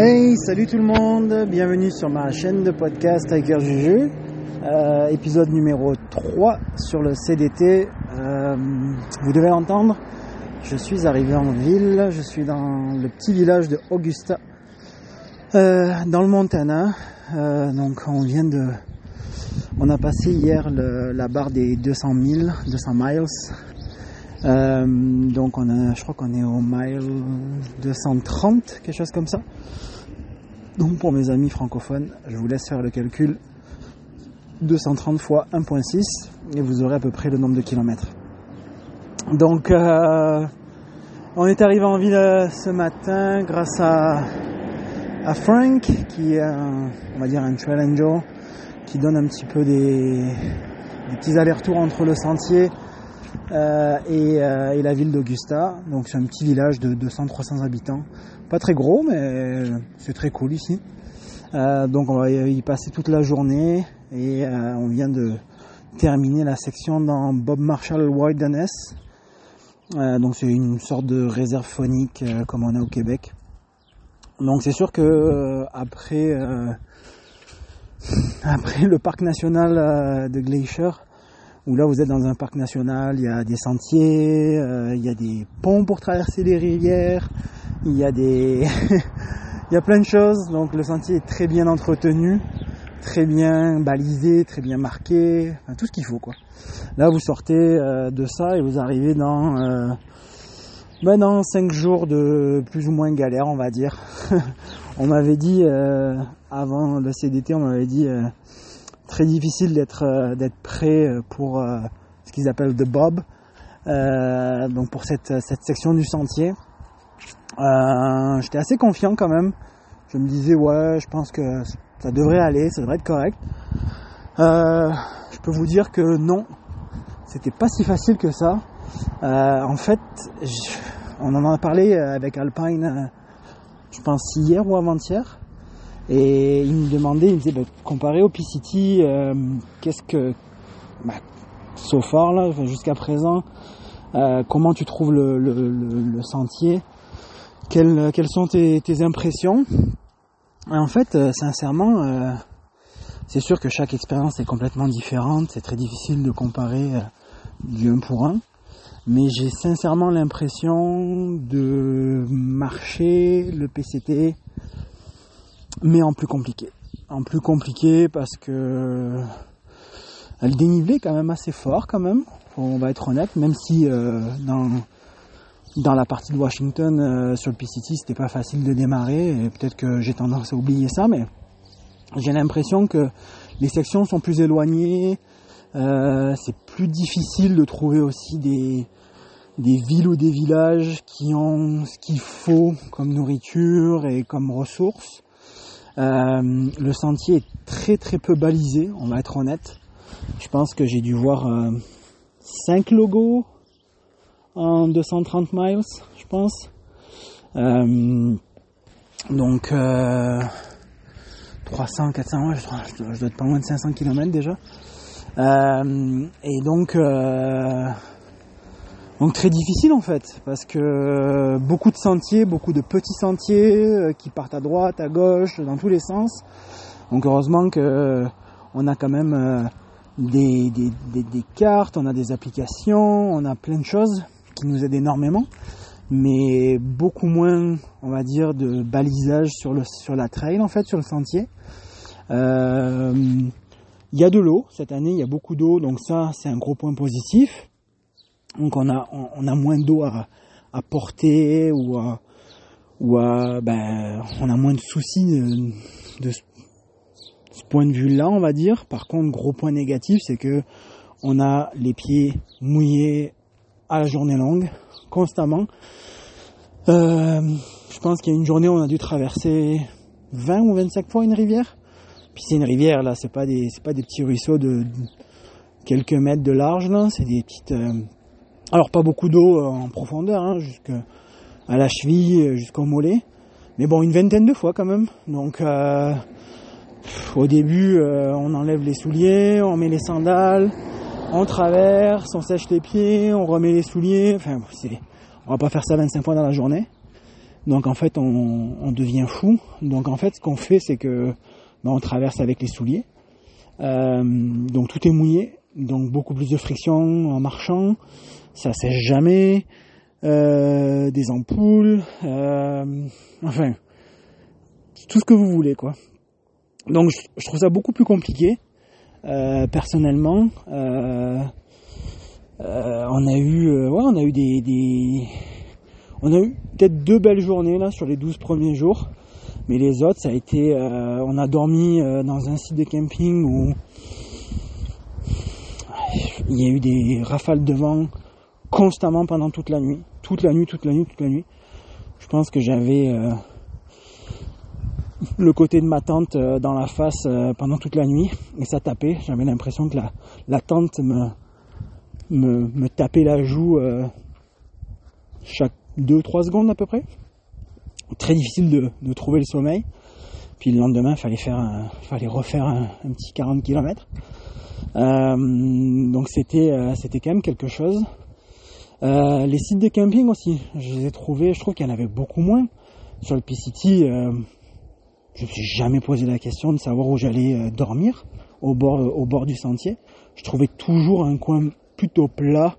Hey, salut tout le monde, bienvenue sur ma chaîne de podcast Tiger Juju, euh, épisode numéro 3 sur le CDT. Euh, vous devez l'entendre, je suis arrivé en ville, je suis dans le petit village de Augusta, euh, dans le Montana. Donc on vient de... On a passé hier la barre des 200 000, 200 miles. Euh, donc on a, je crois qu'on est au mile 230, quelque chose comme ça. Donc pour mes amis francophones, je vous laisse faire le calcul 230 fois 1.6 et vous aurez à peu près le nombre de kilomètres. Donc euh, on est arrivé en ville euh, ce matin grâce à, à Frank qui est un, on va dire un trail angel qui donne un petit peu des, des petits allers-retours entre le sentier euh, et, euh, et la ville d'Augusta. Donc c'est un petit village de 200-300 habitants. Pas très gros, mais c'est très cool ici. Euh, donc on va y passer toute la journée et on vient de terminer la section dans Bob Marshall Wilderness. Donc c'est une sorte de réserve phonique comme on a au Québec. Donc c'est sûr que après après le parc national de Glacier, où là vous êtes dans un parc national, il y a des sentiers, euh, il y a des ponts pour traverser les rivières, il y a des il y a plein de choses. Donc le sentier est très bien entretenu, très bien balisé, très bien marqué, tout ce qu'il faut quoi. Là vous sortez euh, de ça et vous arrivez dans euh, ben dans 5 jours de plus ou moins galère on va dire. on m'avait dit avant le CDT, on m'avait dit très difficile d'être euh, prêt pour euh, ce qu'ils appellent the bob, euh, donc pour cette, cette section du sentier. Euh, J'étais assez confiant quand même. Je me disais ouais, je pense que ça devrait aller, ça devrait être correct. Euh, je peux vous dire que non, c'était pas si facile que ça. Euh, en fait, on en a parlé avec Alpine, euh, je pense hier ou avant-hier. Et il me demandait, il me disait, bah, comparé au PCT, euh, qu'est-ce que, bah, so far là, jusqu'à présent, euh, comment tu trouves le, le, le- le sentier? Quelles, quelles sont tes, tes impressions? Et En fait, euh, sincèrement, c'est sûr que chaque expérience est complètement différente. C'est très difficile de comparer du un pour un. Mais j'ai sincèrement l'impression de marcher le PCT mais en plus compliqué. En plus compliqué parce que euh, le dénivelé est quand même assez fort quand même, on va être honnête, même si euh, dans, dans la partie de Washington euh, sur le PCT c'était pas facile de démarrer, et peut-être que j'ai tendance à oublier ça, mais j'ai l'impression que les sections sont plus éloignées, c'est plus difficile de trouver aussi des, des villes ou des villages qui ont ce qu'il faut comme nourriture et comme ressources. Euh, le sentier est très très peu balisé, on va être honnête. Je pense que j'ai dû voir 5 logos en 230 miles, je pense. Euh, donc euh, 300, 400, ouais, je, dois- je dois- être pas loin de 500 km déjà. Euh, et donc, euh, donc très difficile en fait, parce que beaucoup de sentiers, beaucoup de petits sentiers euh, qui partent à droite, à gauche, dans tous les sens. Donc heureusement que euh, on a quand même euh, des, des, des, cartes, on a des applications, on a plein de choses qui nous aident énormément, mais beaucoup moins, on va dire, de balisage sur le sur la trail en fait, sur le sentier. Euh, il y a de l'eau cette année, il y a beaucoup d'eau, donc ça c'est un gros point positif. Donc on a on, a moins d'eau à, porter ou à ou ben on a moins de soucis de, ce point de vue-là, on va dire. Par contre, gros point négatif, c'est que on a les pieds mouillés à la journée longue, constamment. Euh, je pense qu'il y a une journée où on a dû traverser 20 ou 25 fois une rivière. Puis c'est une rivière là, c'est pas des pas des petits ruisseaux de, de quelques mètres de large là, c'est des petites euh, alors pas beaucoup d'eau euh, en profondeur hein, jusqu'à la cheville, euh, jusqu'au mollet. Mais bon, une vingtaine de fois quand même. Donc euh, au début, on enlève les souliers, on met les sandales, on traverse, on sèche les pieds, on remet les souliers. Enfin, c'est, on va pas faire ça 25 fois dans la journée. Donc en fait, on, devient fou. Donc en fait, ce qu'on fait, c'est que ben, on traverse avec les souliers. Donc tout est mouillé, donc beaucoup plus de friction en marchant. Ça sèche jamais. Euh, des ampoules, euh, enfin tout ce que vous voulez quoi. Donc je, trouve ça beaucoup plus compliqué personnellement. on a eu, ouais, on a eu des, on a eu peut-être deux belles journées là sur les 12 premiers jours. Mais les autres, ça a été, euh, on a dormi euh, dans un site de camping où il y a eu des rafales de vent constamment pendant toute la nuit, toute la nuit, toute la nuit, toute la nuit. Je pense que j'avais euh, le côté de ma tente dans la face pendant toute la nuit et ça tapait. J'avais l'impression que la, la tente me, tapait la joue chaque 2-3 secondes à peu près. Très difficile de, trouver le sommeil. Puis le lendemain, il fallait, faire fallait refaire un, petit 40 km. Euh, donc c'était euh, c'était quand même quelque chose. Euh, les sites de camping aussi, je les ai trouvés, je trouve qu'il y en avait beaucoup moins. Sur le P-City, je me suis jamais posé la question de savoir où j'allais dormir au bord, du sentier. Je trouvais toujours un coin plutôt plat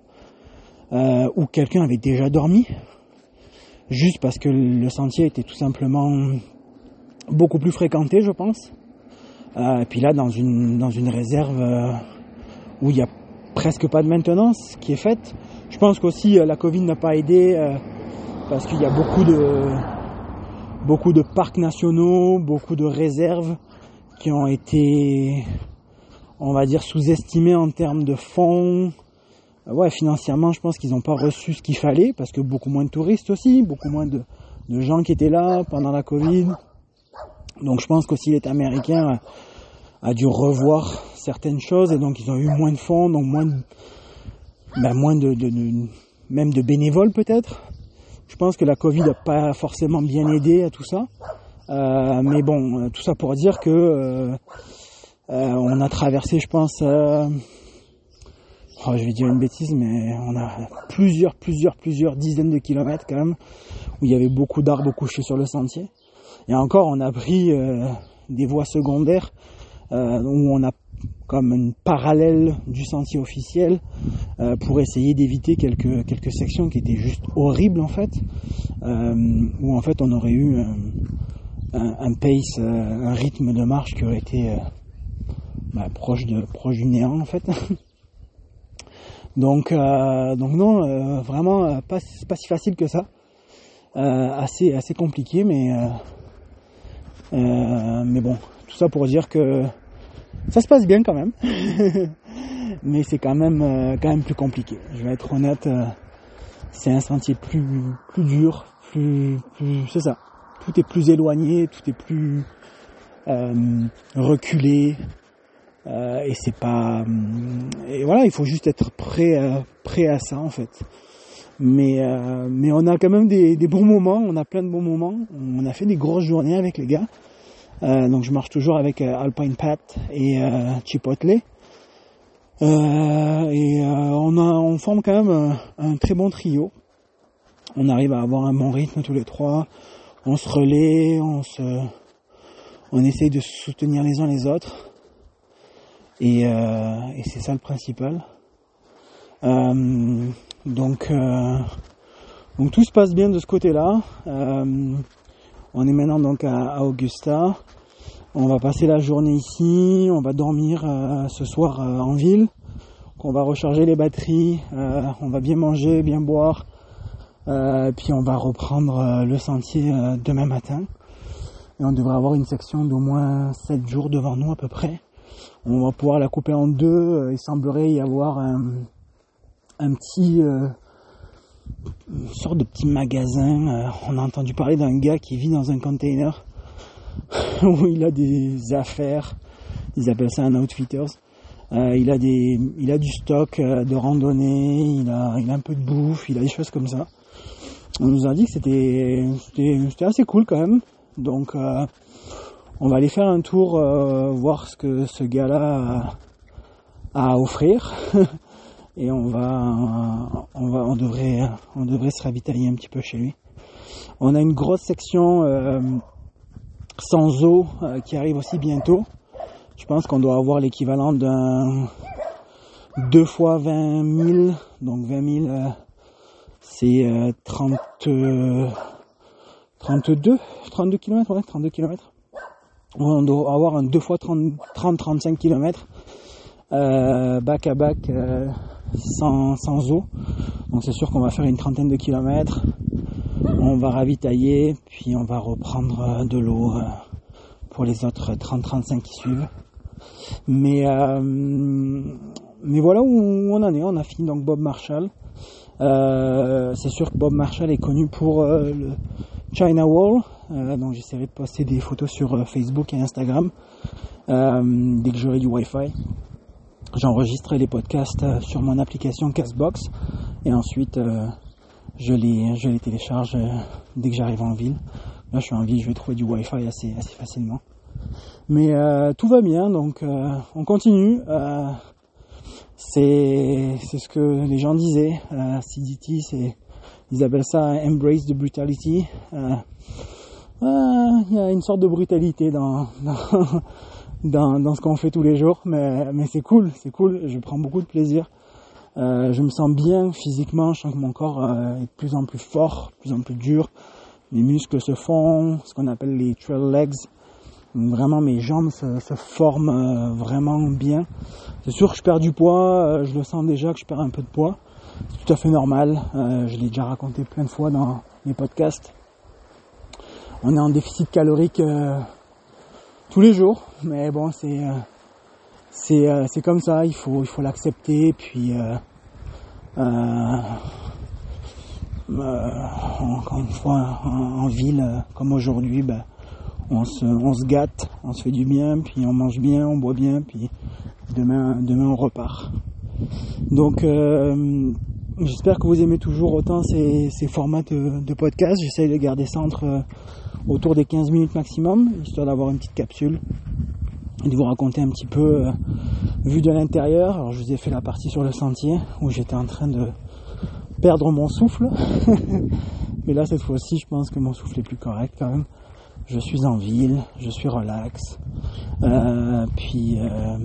où quelqu'un avait déjà dormi juste parce que le sentier était tout simplement beaucoup plus fréquenté, je pense. Euh, et puis là, dans une, dans une réserve euh, où il n'y a presque pas de maintenance qui est faite, je pense qu'aussi euh, la Covid n'a pas aidé parce qu'il y a beaucoup de, beaucoup de parcs nationaux, beaucoup de réserves qui ont été, on va dire, sous-estimés en termes de fonds, euh, ouais, financièrement, je pense qu'ils n'ont pas reçu ce qu'il fallait parce que beaucoup moins de touristes aussi, beaucoup moins de, gens qui étaient là pendant la Covid. Donc je pense qu'aussi l'État américain a, dû revoir certaines choses et donc ils ont eu moins de fonds, donc moins de, ben, moins de, même de bénévoles peut-être. Je pense que la Covid n'a pas forcément bien aidé à tout ça. Euh, mais bon, euh, tout ça pour dire que on a traversé, je pense, oh, je vais dire une bêtise, mais on a plusieurs, plusieurs, plusieurs dizaines de kilomètres quand même, où il y avait beaucoup d'arbres couchés sur le sentier. Et encore, on a pris euh, des voies secondaires euh, où on a comme une parallèle du sentier officiel euh, pour essayer d'éviter quelques quelques sections qui étaient juste horribles en fait, où en fait on aurait eu un, un pace, un rythme de marche qui aurait été bah, proche de proche du néant en fait. Donc, euh, donc non, euh, vraiment euh, pas, pas si facile que ça. assez, assez compliqué, mais, mais bon, tout ça pour dire que ça se passe bien quand même. mais c'est quand même, quand même plus compliqué. Je vais être honnête, c'est un sentier plus, plus dur, plus, plus c'est ça. Tout est plus éloigné, tout est plus reculé. Euh, et c'est pas et voilà il faut juste être prêt à, prêt à ça en fait mais euh, mais on a quand même des, des, bons moments on a plein de bons moments on a fait des grosses journées avec les gars euh, donc je marche toujours avec Alpine Pat et Chipotle et on a on forme quand même un, très bon trio on arrive à avoir un bon rythme tous les trois on se relaie on se on essaye de se soutenir les uns les autres et, euh, et c'est ça le principal. Euh, donc, euh, donc tout se passe bien de ce côté-là. On est maintenant donc à, Augusta. On va passer la journée ici. On va dormir ce soir en ville. On va recharger les batteries. on va bien manger, bien boire. puis on va reprendre le sentier demain matin. Et on devrait avoir une section d'au moins 7 jours devant nous à peu près on va pouvoir la couper en deux. Euh, il semblerait y avoir un, petit euh, une sorte de petit magasin. Euh, on a entendu parler d'un gars qui vit dans un container où il a des affaires. Ils appellent ça un outfitters. il a des, il a du stock de randonnée. Il a, il a un peu de bouffe. Il a des choses comme ça. On nous a dit que c'était, assez cool quand même. Donc on va aller faire un tour, euh, voir ce que ce gars-là a, à offrir. Et on va, on va, on devrait, on devrait se ravitailler un petit peu chez lui. On a une grosse section sans eau qui arrive aussi bientôt. Je pense qu'on doit avoir l'équivalent d'un 2 fois 20 000, donc 20 000 c'est 30, 32, 32 km, ouais, 32 km. On doit avoir un 2 fois 30-35 km bac à bac sans, eau. Donc c'est sûr qu'on va faire une trentaine de kilomètres. On va ravitailler, puis on va reprendre euh, de l'eau euh, pour les autres 30-35 qui suivent. Mais, euh, mais voilà où on en est. On a fini donc Bob Marshall. c'est sûr que Bob Marshall est connu pour le China Wall. donc j'essaierai de poster des photos sur Facebook et Instagram dès que j'aurai du Wi-Fi. J'enregistrerai les podcasts sur mon application Castbox et ensuite je les, je les télécharge dès que j'arrive en ville. Là, je suis en ville, je vais trouver du Wi-Fi assez, assez facilement. Mais euh, tout va bien, donc euh, on continue. Euh, c'est, ce que les gens disaient. CDT, c'est, ils appellent ça embrace the brutality. Il y a une sorte de brutalité dans, dans, ce qu'on fait tous les jours, mais, mais c'est cool, c'est cool. Je prends beaucoup de plaisir. je me sens bien physiquement, je sens que mon corps est de plus en plus fort, de plus en plus dur. Mes muscles se font, ce qu'on appelle les trail legs. Vraiment, mes jambes se, forment euh, vraiment bien. C'est sûr que je perds du poids, euh, je le sens déjà que je perds un peu de poids. C'est tout à fait normal. Euh, je l'ai déjà raconté plein de fois dans mes podcasts. On est en déficit calorique tous les jours, mais bon, c'est c'est c'est comme ça. Il faut il faut l'accepter. Puis encore une fois, en, ville comme aujourd'hui, ben, on se, on se gâte, on se fait du bien, puis on mange bien, on boit bien, puis demain, demain on repart. Donc euh, j'espère que vous aimez toujours autant ces, ces formats de, podcast. J'essaye de garder ça entre euh, autour des 15 minutes maximum, histoire d'avoir une petite capsule et de vous raconter un petit peu euh, vue de l'intérieur. Alors je vous ai fait la partie sur le sentier où j'étais en train de perdre mon souffle. Mais là cette fois-ci je pense que mon souffle est plus correct quand même je suis en ville, je suis relax. Euh, puis euh,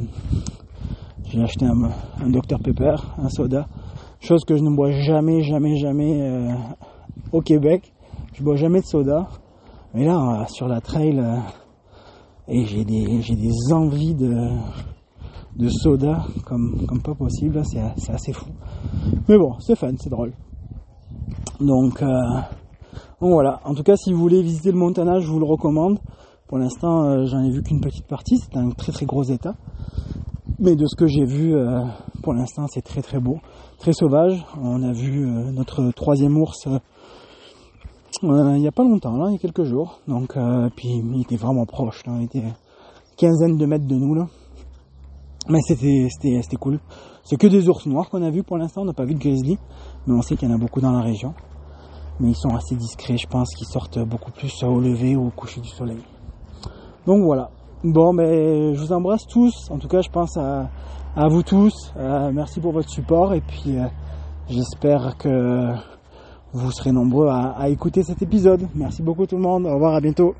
j'ai acheté un, un, Dr Pepper, un soda, chose que je ne bois jamais, jamais, jamais euh, au Québec. Je bois jamais de soda. Mais là, sur la trail, et j'ai des, envies de, soda comme, pas possible. C'est, assez fou. Mais bon, c'est fun, c'est drôle. Donc donc voilà, en tout cas si vous voulez visiter le Montana, je vous le recommande. Pour l'instant, euh, j'en ai vu qu'une petite partie, c'est un très très gros état. Mais de ce que j'ai vu, euh, pour l'instant, c'est très très beau, très sauvage. On a vu euh, notre troisième ours il n'y a pas longtemps, il y a quelques jours. Donc, puis il était vraiment proche, il était quinzaine de mètres de nous, là. Mais c'était, c'était, c'était cool. C'est que des ours noirs qu'on a vu pour l'instant, on n'a pas vu de grizzly, mais on sait qu'il y en a beaucoup dans la région mais ils sont assez discrets, je pense qu'ils sortent beaucoup plus au lever ou au coucher du soleil. Donc voilà. Bon, mais je vous embrasse tous. En tout cas, je pense à, à vous tous. Euh, merci pour votre support et puis euh, j'espère que vous serez nombreux à, écouter cet épisode. Merci beaucoup tout le monde. Au revoir, à bientôt.